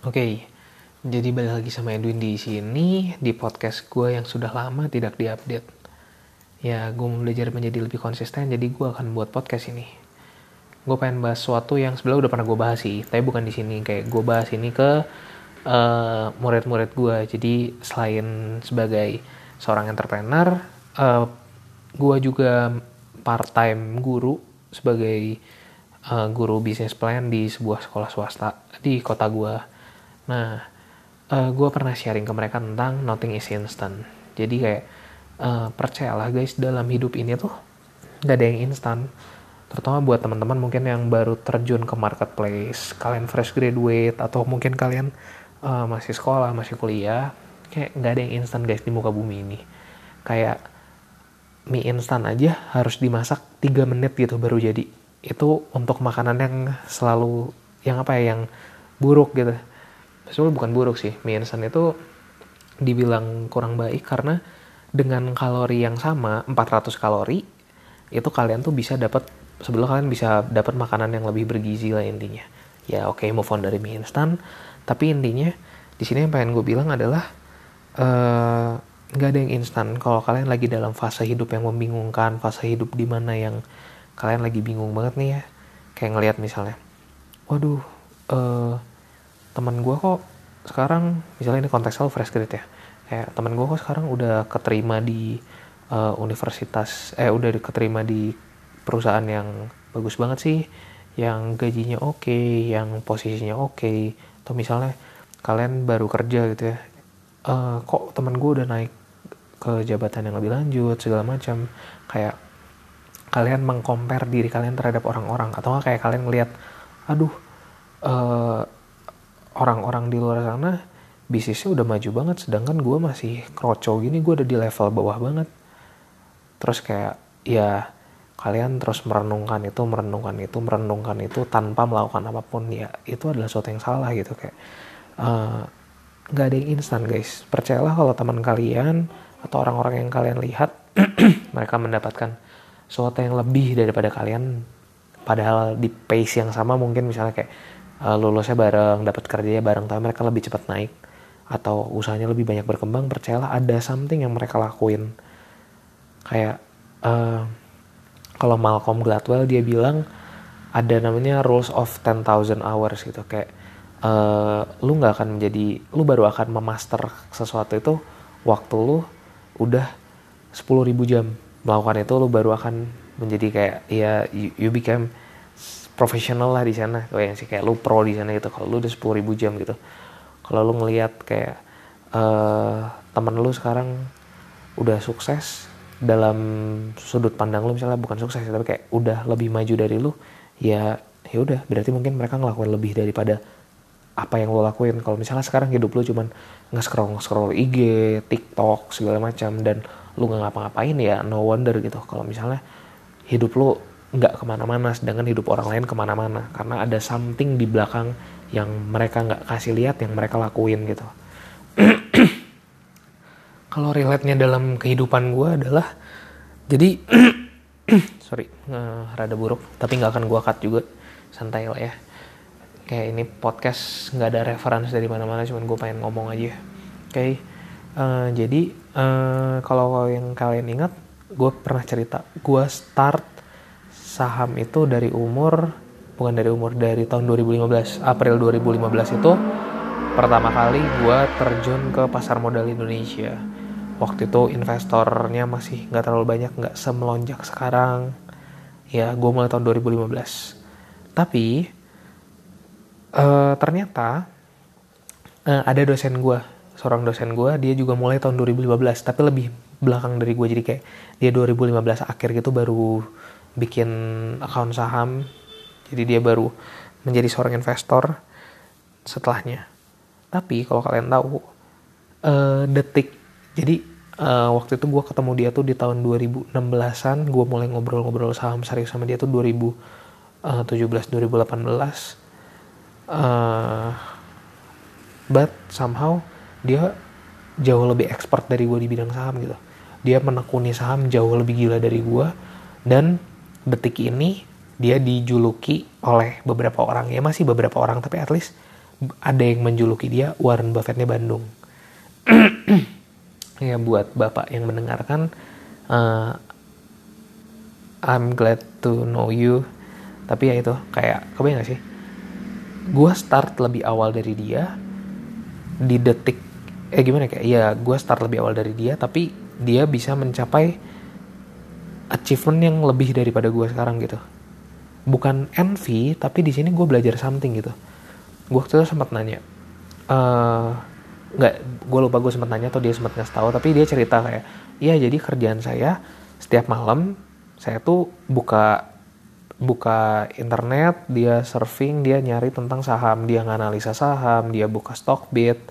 Oke, jadi balik lagi sama Edwin di sini di podcast gue yang sudah lama tidak diupdate. Ya, gue mau belajar menjadi lebih konsisten, jadi gue akan buat podcast ini. Gue pengen bahas sesuatu yang sebenarnya udah pernah gue bahas sih, tapi bukan di sini. Kayak gue bahas ini ke uh, murid-murid gue. Jadi selain sebagai seorang entrepreneur, uh, gue juga part-time guru sebagai uh, guru bisnis plan di sebuah sekolah swasta di kota gue Nah, uh, eh, gue pernah sharing ke mereka tentang nothing is instant. Jadi kayak uh, percayalah guys dalam hidup ini tuh gak ada yang instan. Terutama buat teman-teman mungkin yang baru terjun ke marketplace, kalian fresh graduate atau mungkin kalian uh, masih sekolah, masih kuliah, kayak gak ada yang instan guys di muka bumi ini. Kayak mie instan aja harus dimasak 3 menit gitu baru jadi. Itu untuk makanan yang selalu yang apa ya yang buruk gitu sebenarnya bukan buruk sih. Mie instan itu dibilang kurang baik karena dengan kalori yang sama 400 kalori itu kalian tuh bisa dapat sebelum kalian bisa dapat makanan yang lebih bergizi lah intinya. Ya oke okay, move on dari mie instan. Tapi intinya di sini yang pengen gue bilang adalah eh, nggak uh, ada yang instan. Kalau kalian lagi dalam fase hidup yang membingungkan fase hidup di mana yang kalian lagi bingung banget nih ya. Kayak ngelihat misalnya waduh uh, teman gue kok sekarang misalnya ini konteksnya fresh grade ya kayak teman gue kok sekarang udah keterima di uh, universitas eh udah keterima di perusahaan yang bagus banget sih yang gajinya oke okay, yang posisinya oke okay. atau misalnya kalian baru kerja gitu ya uh, kok teman gue udah naik ke jabatan yang lebih lanjut segala macam kayak kalian mengcompare diri kalian terhadap orang-orang atau kayak kalian ngelihat aduh uh, orang-orang di luar sana bisnisnya udah maju banget sedangkan gue masih kroco gini gue udah di level bawah banget. Terus kayak ya kalian terus merenungkan itu merenungkan itu merenungkan itu tanpa melakukan apa pun ya itu adalah sesuatu yang salah gitu kayak uh, nggak ada yang instan guys. Percayalah kalau teman kalian atau orang-orang yang kalian lihat mereka mendapatkan sesuatu yang lebih daripada kalian. Padahal di pace yang sama mungkin misalnya kayak uh, lulusnya bareng dapat kerjanya bareng tapi mereka lebih cepat naik atau usahanya lebih banyak berkembang percayalah ada something yang mereka lakuin. Kayak uh, kalau Malcolm Gladwell dia bilang ada namanya rules of 10,000 hours gitu kayak uh, lu nggak akan menjadi lu baru akan memaster sesuatu itu waktu lu udah 10.000 jam. Melakukan itu lu baru akan menjadi kayak ya you, you became profesional lah di sana. Kayak sih kayak lu pro di sana gitu. Kalau lu udah sepuluh ribu jam gitu. Kalau lu ngelihat kayak uh, temen lu sekarang udah sukses dalam sudut pandang lu misalnya bukan sukses tapi kayak udah lebih maju dari lu ya ya udah. Berarti mungkin mereka ngelakuin lebih daripada apa yang lo lakuin. Kalau misalnya sekarang hidup lu cuman nge-scroll nge-scroll IG, TikTok segala macam dan lu nggak ngapa-ngapain ya no wonder gitu. Kalau misalnya hidup lu nggak ke mana-mana sedangkan hidup orang lain ke mana-mana. Karena ada something di belakang yang mereka nggak kasih lihat yang mereka lakuin gitu. Kalau relate-nya dalam kehidupan gue adalah jadi sorry uh, rada buruk tapi nggak akan gue cut juga. Santai lah ya. Kayak ini podcast nggak ada referensi dari mana-mana cuman gue pengen ngomong aja. Oke okay. uh, jadi uh, kalau yang kalian ingat gue pernah cerita gue start saham itu dari umur bukan dari umur dari tahun 2015 April 2015 itu pertama kali gue terjun ke pasar modal Indonesia. Waktu itu investornya masih nggak terlalu banyak nggak semelonjak sekarang. Ya gue mulai tahun 2015 tapi uh, ternyata uh, ada dosen gue seorang dosen gue dia juga mulai tahun 2015 tapi lebih belakang dari gue jadi kayak dia 2015 akhir gitu baru bikin account saham. Jadi dia baru menjadi seorang investor setelahnya. Tapi kalau kalian tahu uh, detik jadi uh, waktu itu gue ketemu dia tuh di tahun 2016an gue mulai ngobrol-ngobrol saham serius sama dia tuh 2017 2018 uh, but somehow dia jauh lebih expert dari gue di bidang saham gitu. Dia menekuni saham jauh lebih gila dari gue dan detik ini dia dijuluki oleh beberapa orang. Ya masih beberapa orang tapi at least ada yang menjuluki dia Warren Buffettnya Bandung. Ya buat bapak yang mendengarkan uh, I'm glad to know you. Tapi ya itu kayak kebayang gak sih? Gue start lebih awal dari dia di detik eh gimana kayak ya gue start lebih awal dari dia tapi dia bisa mencapai achievement yang lebih daripada gue sekarang gitu. Bukan envy tapi di sini gue belajar something gitu. Gue waktu itu sempat nanya uh, nggak gue lupa gue sempat nanya atau dia sempat ngasih tahu tapi dia cerita kayak iya jadi kerjaan saya setiap malam saya tuh buka buka internet dia surfing dia nyari tentang saham dia nganalisa saham dia buka stockbit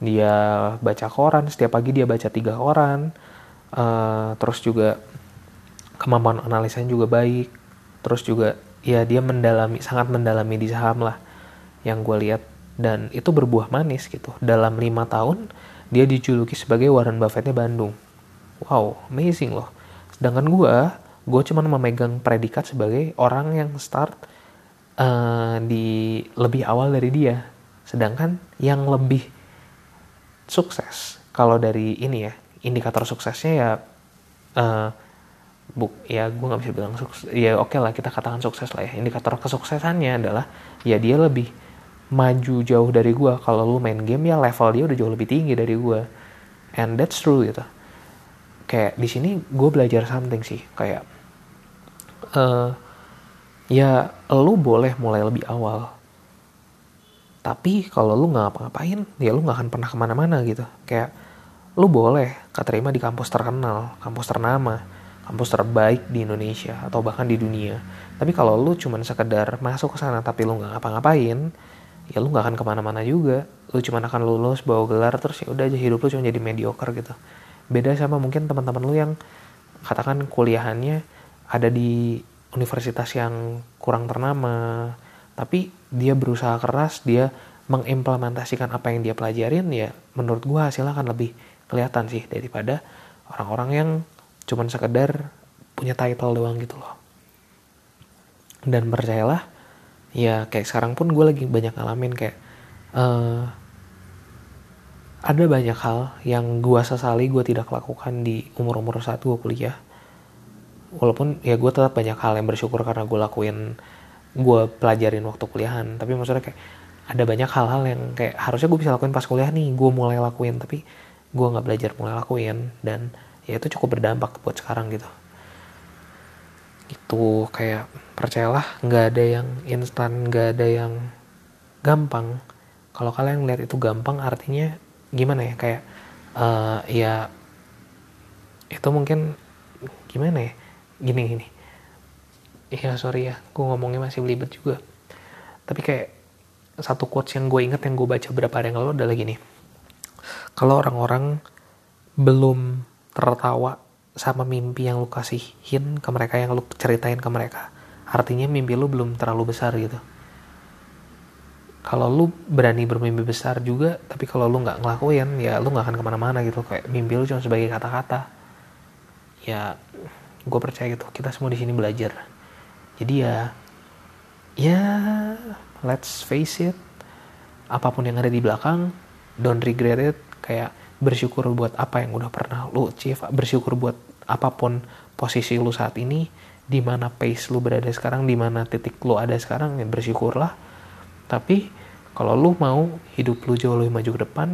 dia baca koran setiap pagi dia baca tiga koran. Uh, terus juga kemampuan analisanya juga baik. Terus juga ya dia mendalami sangat mendalami di saham lah yang gue lihat. Dan itu berbuah manis gitu. Dalam lima tahun dia dijuluki sebagai Warren Buffettnya Bandung. Wow amazing loh. Sedangkan gue gue cuma memegang predikat sebagai orang yang start uh, di lebih awal dari dia. Sedangkan yang lebih sukses kalau dari ini ya indikator suksesnya ya uh, buk ya gue nggak bisa bilang sukses ya oke okay lah kita katakan sukses lah ya. Indikator kesuksesannya adalah ya dia lebih maju jauh dari gue kalau lu main game ya level dia udah jauh lebih tinggi dari gue and that's true gitu. Kayak di sini gue belajar something sih kayak uh, ya lu boleh mulai lebih awal. Tapi kalau lu nggak ngapa-ngapain ya lu nggak akan pernah ke mana-mana gitu. Kayak lu boleh keterima di kampus terkenal kampus ternama kampus terbaik di Indonesia atau bahkan di dunia. Tapi kalau lu cuman sekedar masuk ke sana tapi lu nggak ngapa-ngapain ya lu nggak akan ke mana-mana juga. Lu cuma akan lulus bawa gelar terus ya udah aja hidup lu cuma jadi mediocre gitu. Beda sama mungkin teman-teman lu yang katakan kuliahannya ada di universitas yang kurang ternama tapi dia berusaha keras dia mengimplementasikan apa yang dia pelajarin ya menurut gua hasilnya akan lebih kelihatan sih daripada orang-orang yang cuman sekedar punya title doang gitu loh. Dan percayalah ya kayak sekarang pun gue lagi banyak ngalamin kayak uh, ada banyak hal yang gue sesali gue tidak lakukan di umur umur saat gue kuliah. Walaupun ya gue tetap banyak hal yang bersyukur karena gue lakuin gue pelajarin waktu kuliahan. Tapi maksudnya kayak ada banyak hal-hal yang kayak harusnya gue bisa lakuin pas kuliah nih gue mulai lakuin. Tapi gue nggak belajar mulai lakuin. Dan ya itu cukup berdampak buat sekarang gitu. Itu kayak percayalah nggak ada yang instan nggak ada yang gampang. Kalau kalian lihat itu gampang artinya gimana ya? Kayak uh, ya itu mungkin gimana ya? Gini gini. Iya sorry ya gue ngomongnya masih belibet juga. Tapi kayak satu quotes yang gue inget yang gue baca beberapa hari yang lalu adalah gini. Kalau orang-orang belum tertawa sama mimpi yang lu kasihin ke mereka yang lu ceritain ke mereka. Artinya mimpi lu belum terlalu besar gitu. Kalau lu berani bermimpi besar juga tapi kalau lu nggak ngelakuin ya lu nggak akan ke mana-mana gitu. Kayak mimpi lu cuma sebagai kata-kata. Ya gue percaya gitu. Kita semua di sini belajar. Jadi ya ya let's face it. Apa pun yang ada di belakang don't regret it. Kayak bersyukur buat apa yang udah pernah lu achieve bersyukur buat apa pun posisi lu saat ini di mana pace lu berada sekarang di mana titik lu ada sekarang ya bersyukurlah. Tapi kalau lu mau hidup lu jauh lebih maju ke depan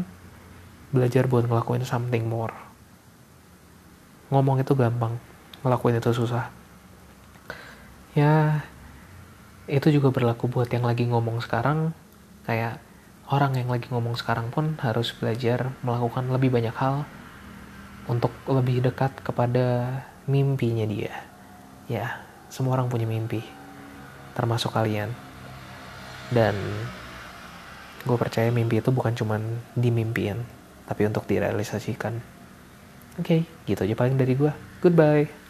belajar buat ngelakuin something more. Ngomong itu gampang ngelakuin itu susah. Ya itu juga berlaku buat yang lagi ngomong sekarang kayak orang yang lagi ngomong sekarang pun harus belajar melakukan lebih banyak hal untuk lebih dekat kepada mimpinya dia. Ya, semua orang punya mimpi, termasuk kalian. Dan gue percaya mimpi itu bukan cuma dimimpiin, tapi untuk direalisasikan. Oke, okay, gitu aja paling dari gue. Goodbye.